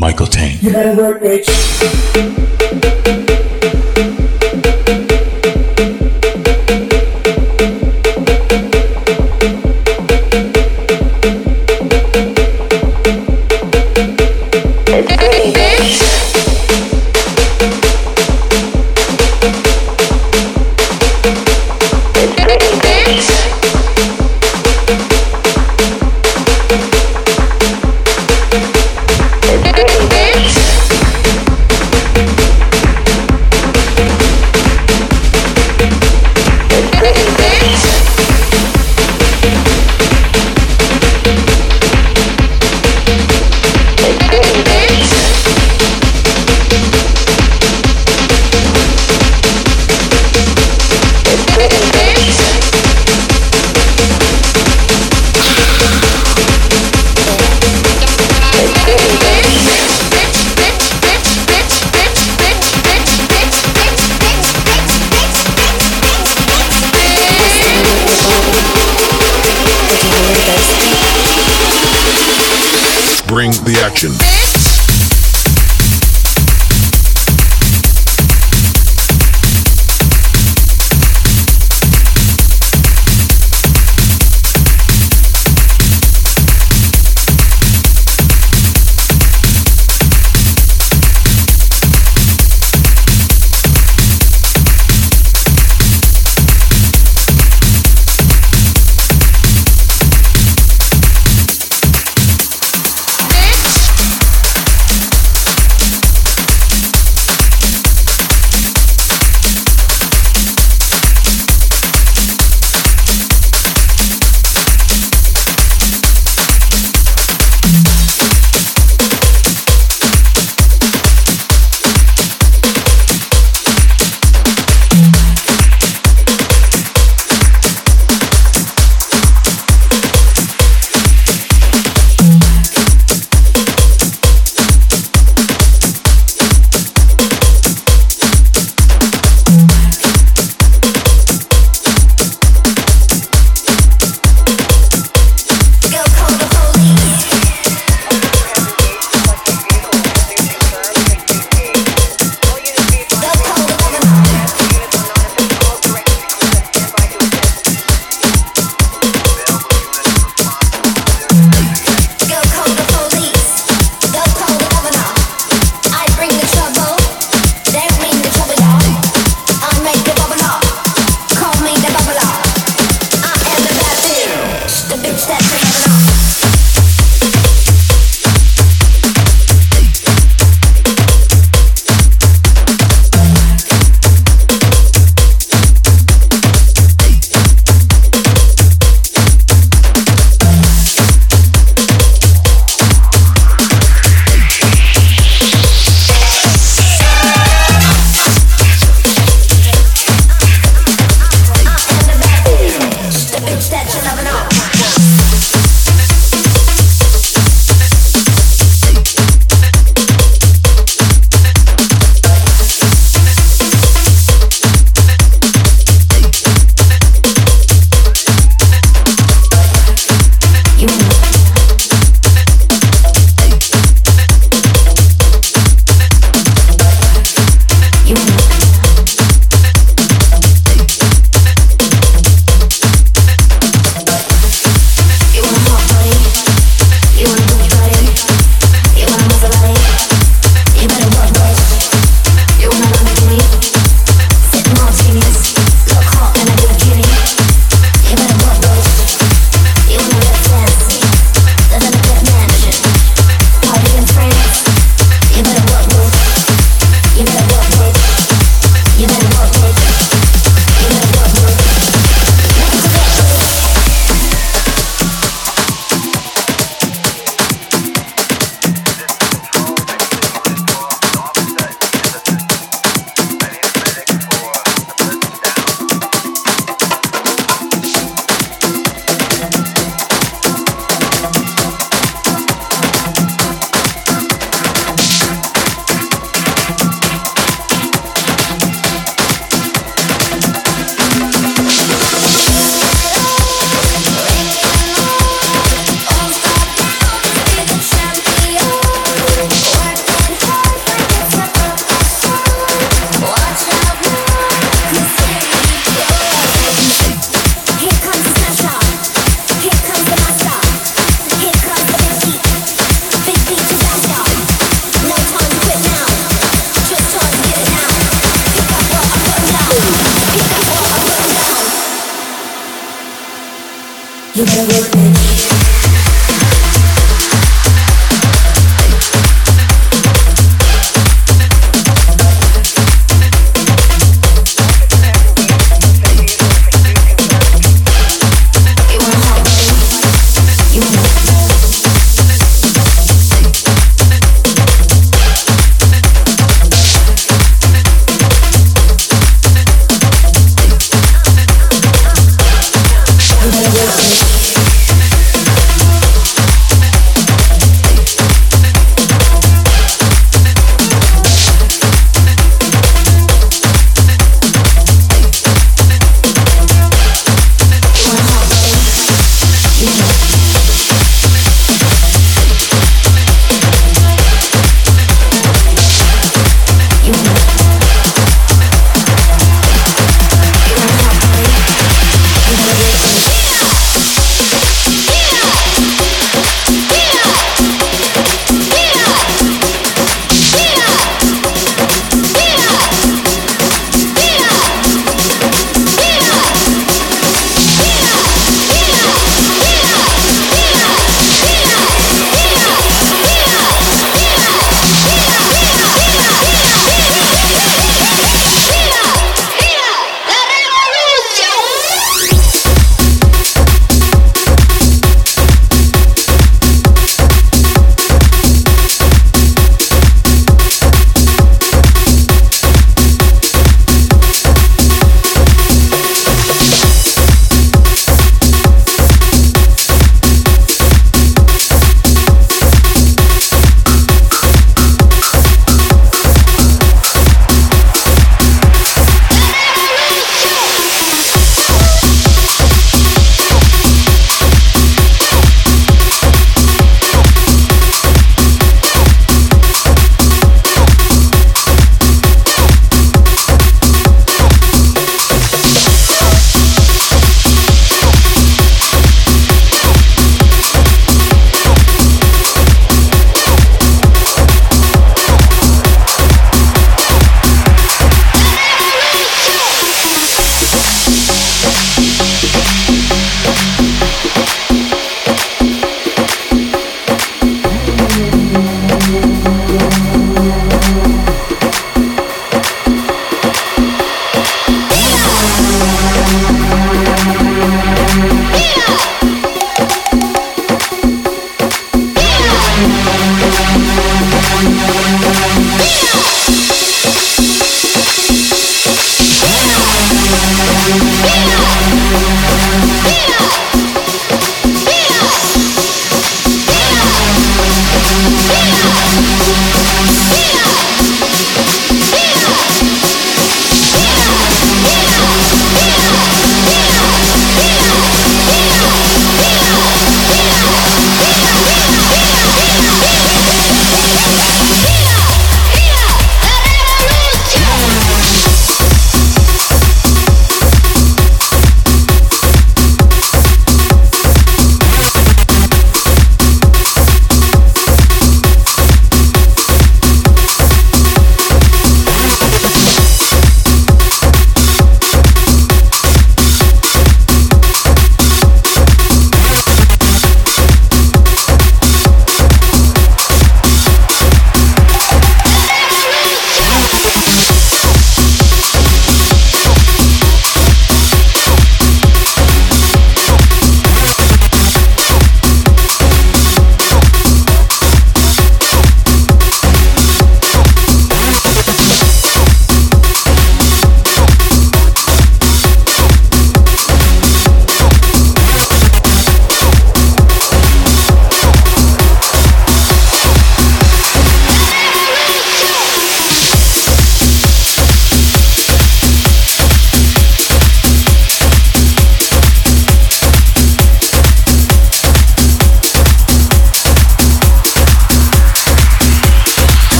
Michael Tank.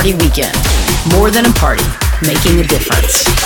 Party Weekend. More than a party, making a difference.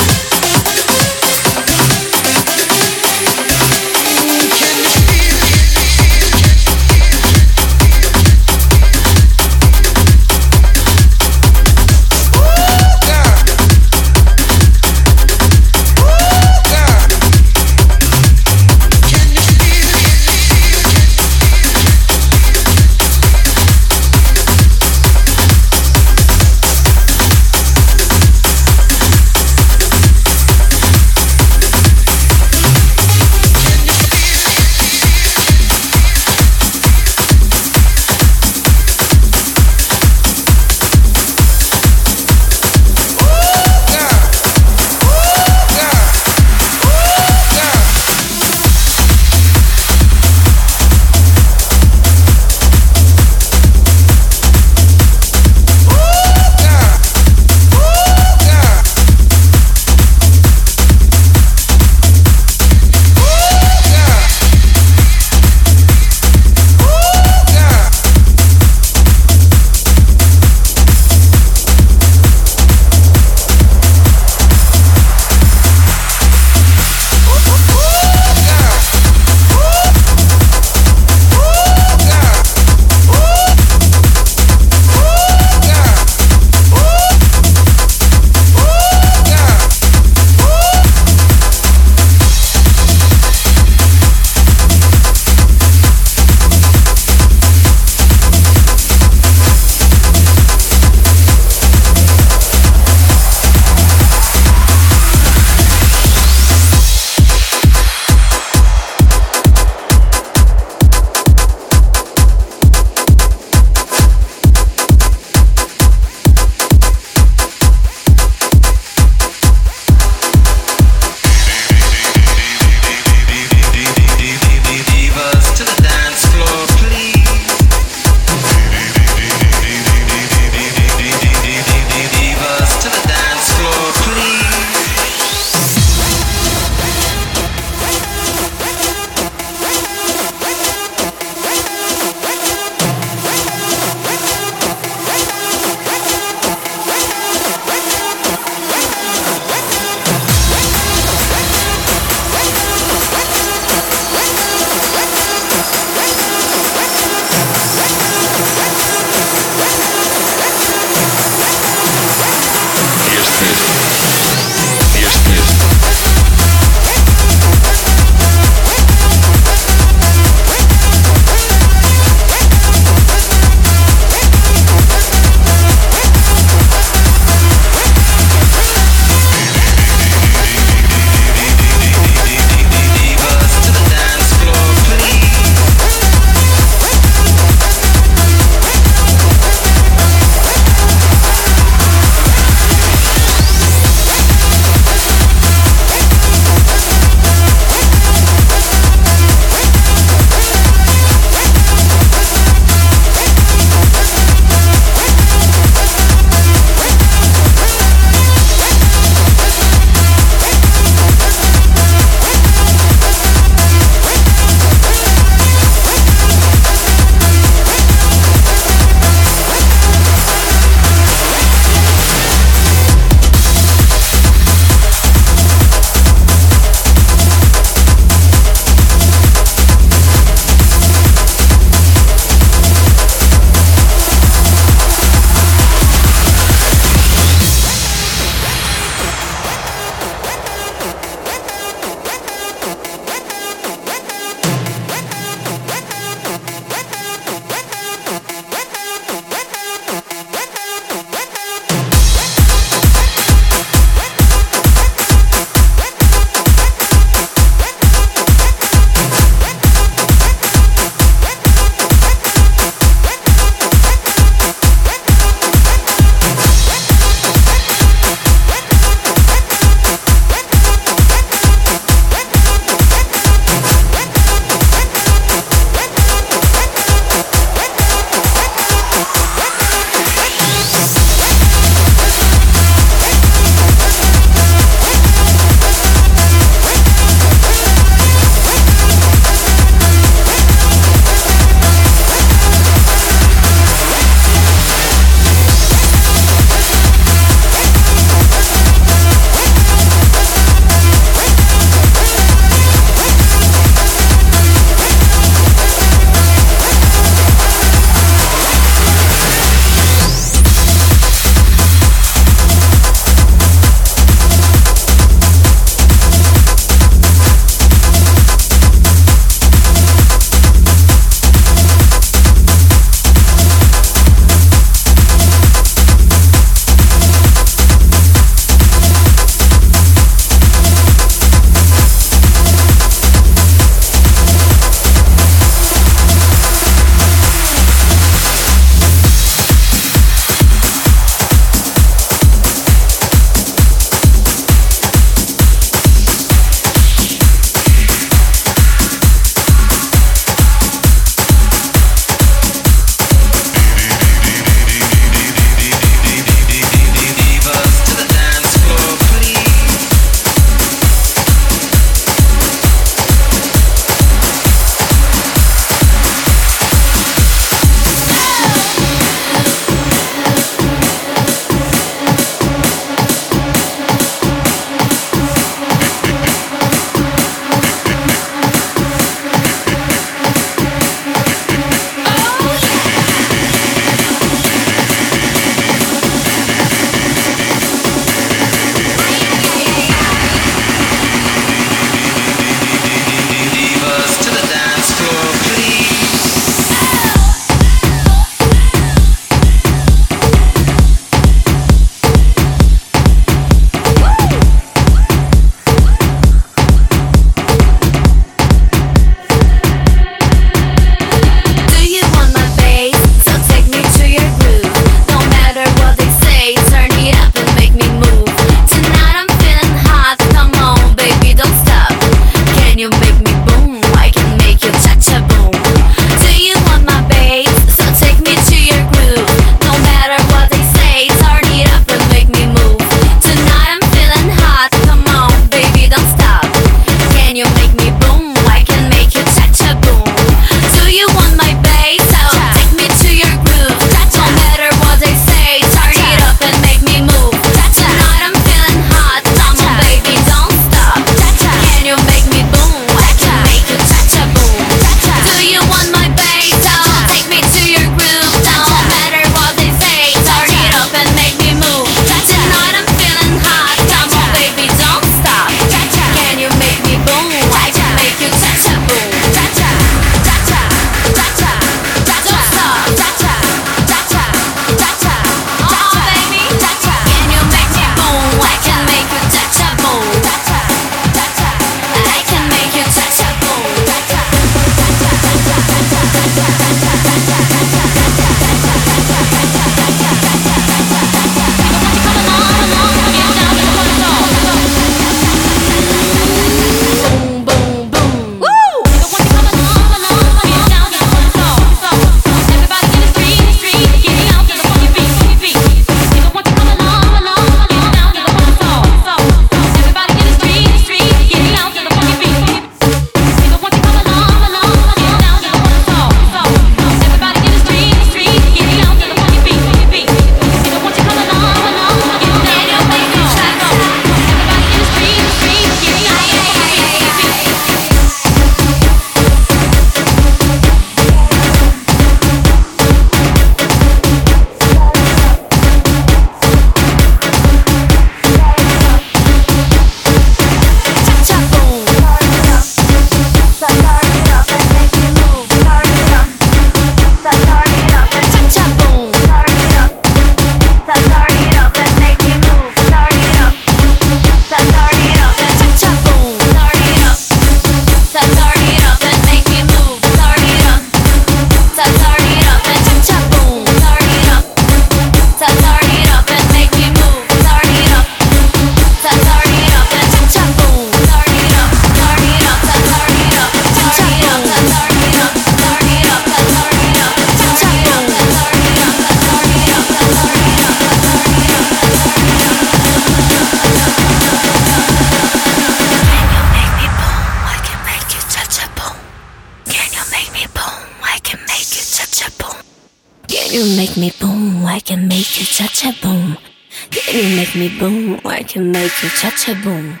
can make you cha-cha boom.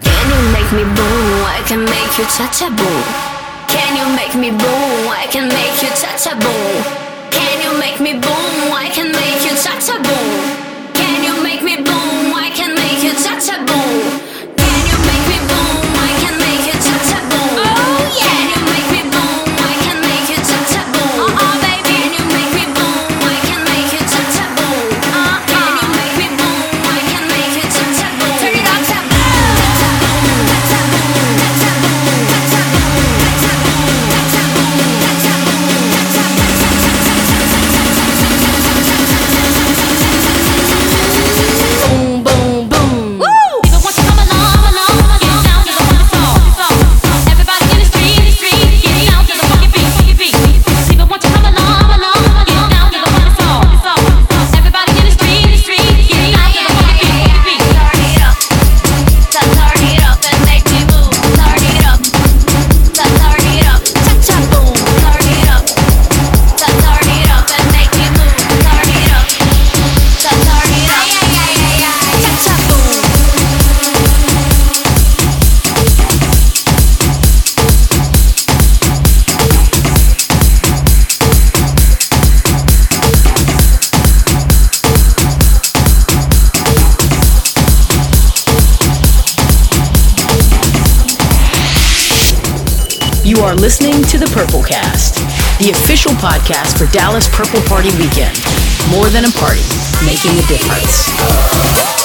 Can you make me boom? I can make you cha-cha boom. Can you make me boom? I can make you cha-cha boom. Can you make me boom? I can make you cha-cha for Dallas Purple Party Weekend. More than a party, making a difference.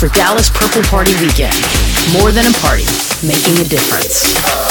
for Dallas Purple Party Weekend. More than a party, making a difference.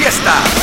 Fiesta.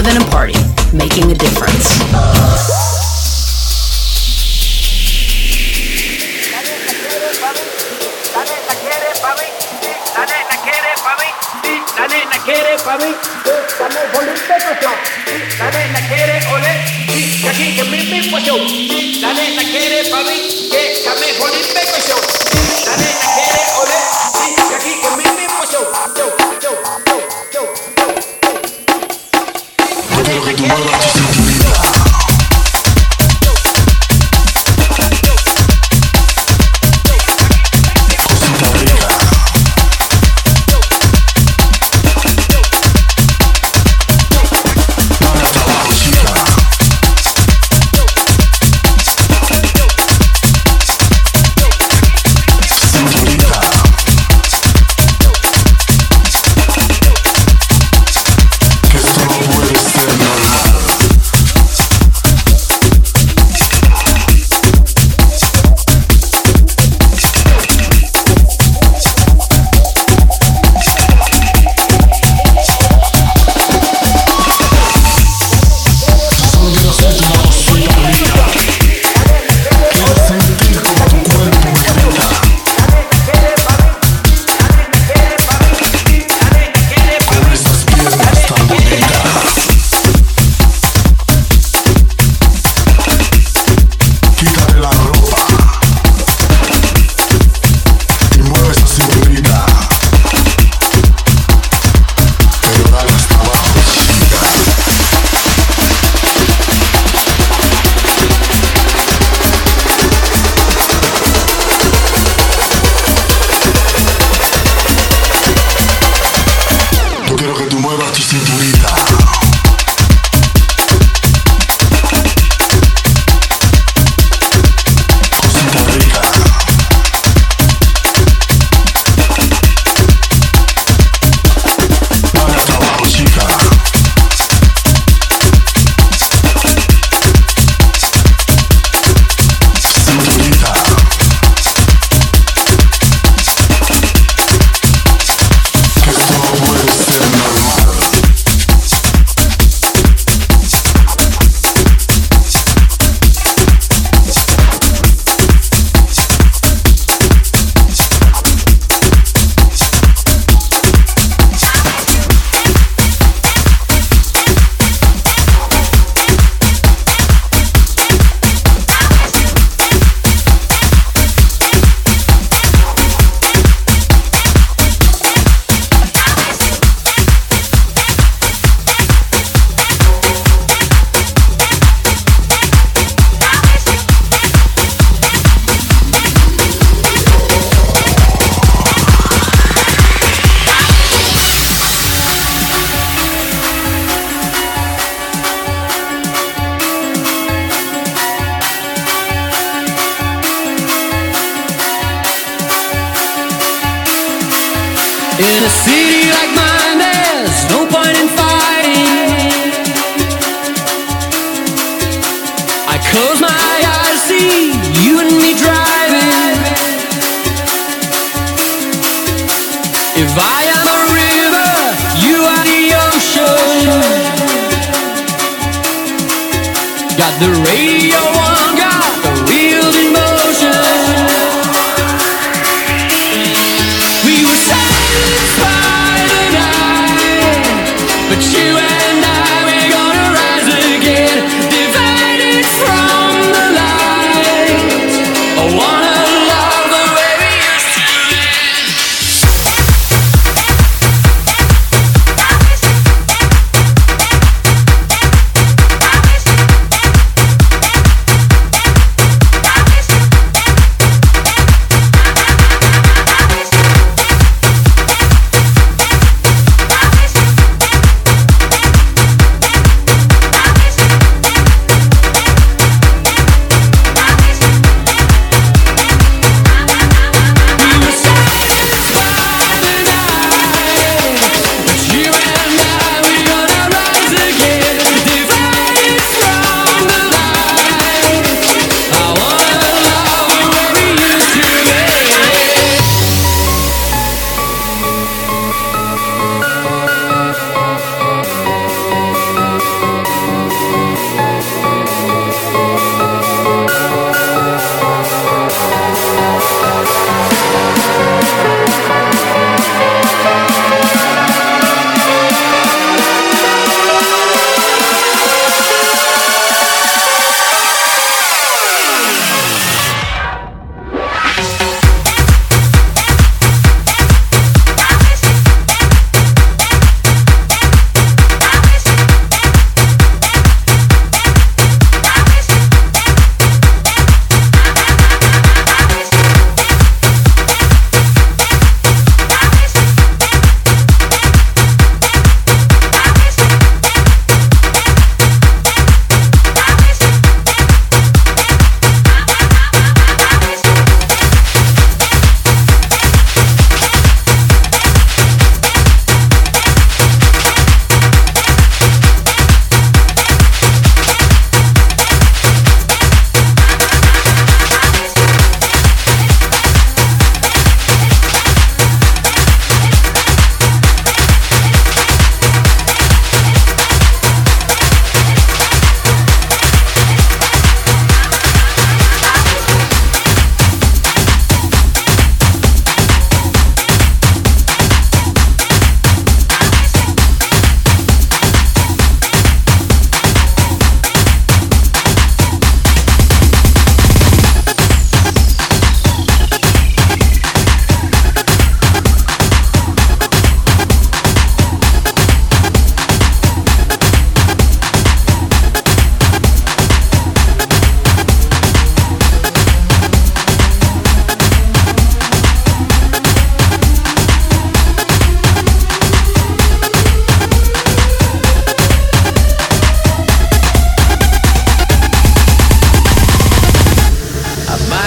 more than a party, making a difference. Yo. the world I just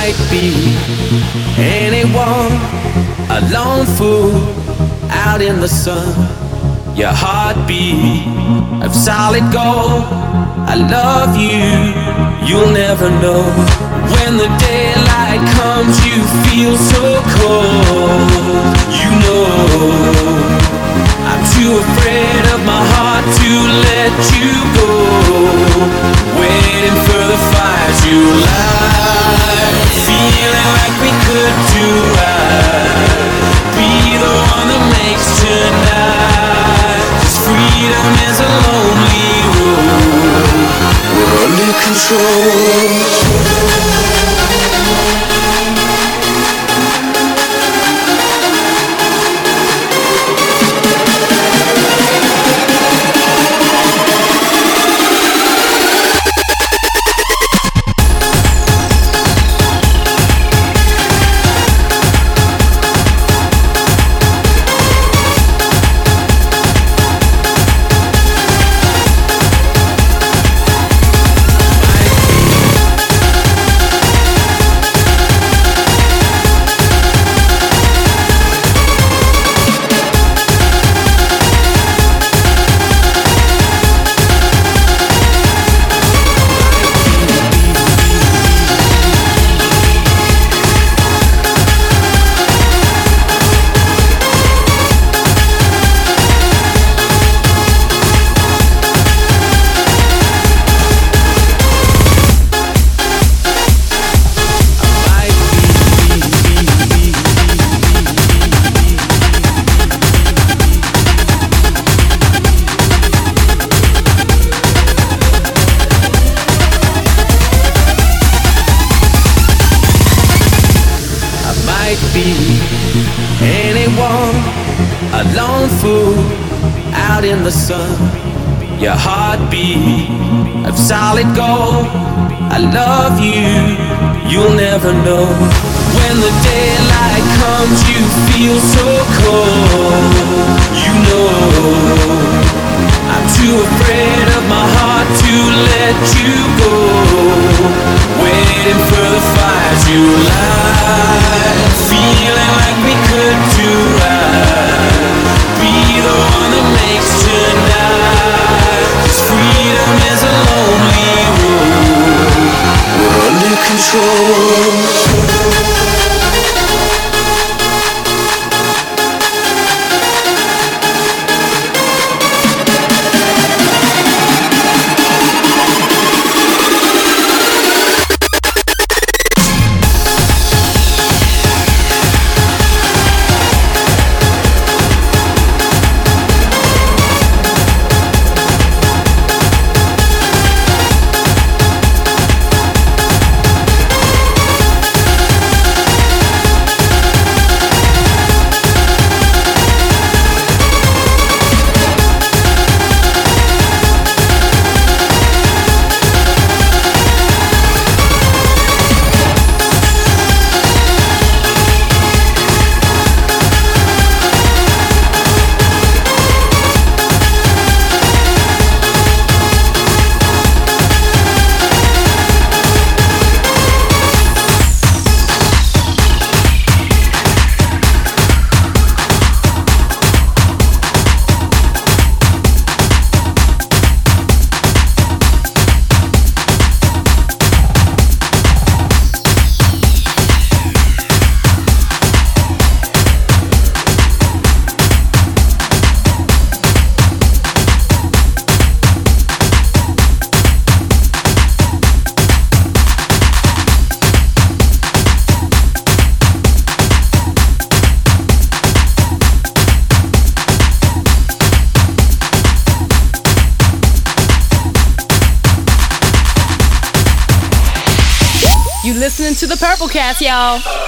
might be anyone, a lone fool out in the sun. Your heartbeat of solid gold. I love you, you'll never know. When the daylight comes, you feel so cold. You know. Too afraid of my heart to let you go. Waiting for the fires you light. Feeling like we could do right. Be the one that makes tonight. 'Cause freedom is a lonely road. We're under control. You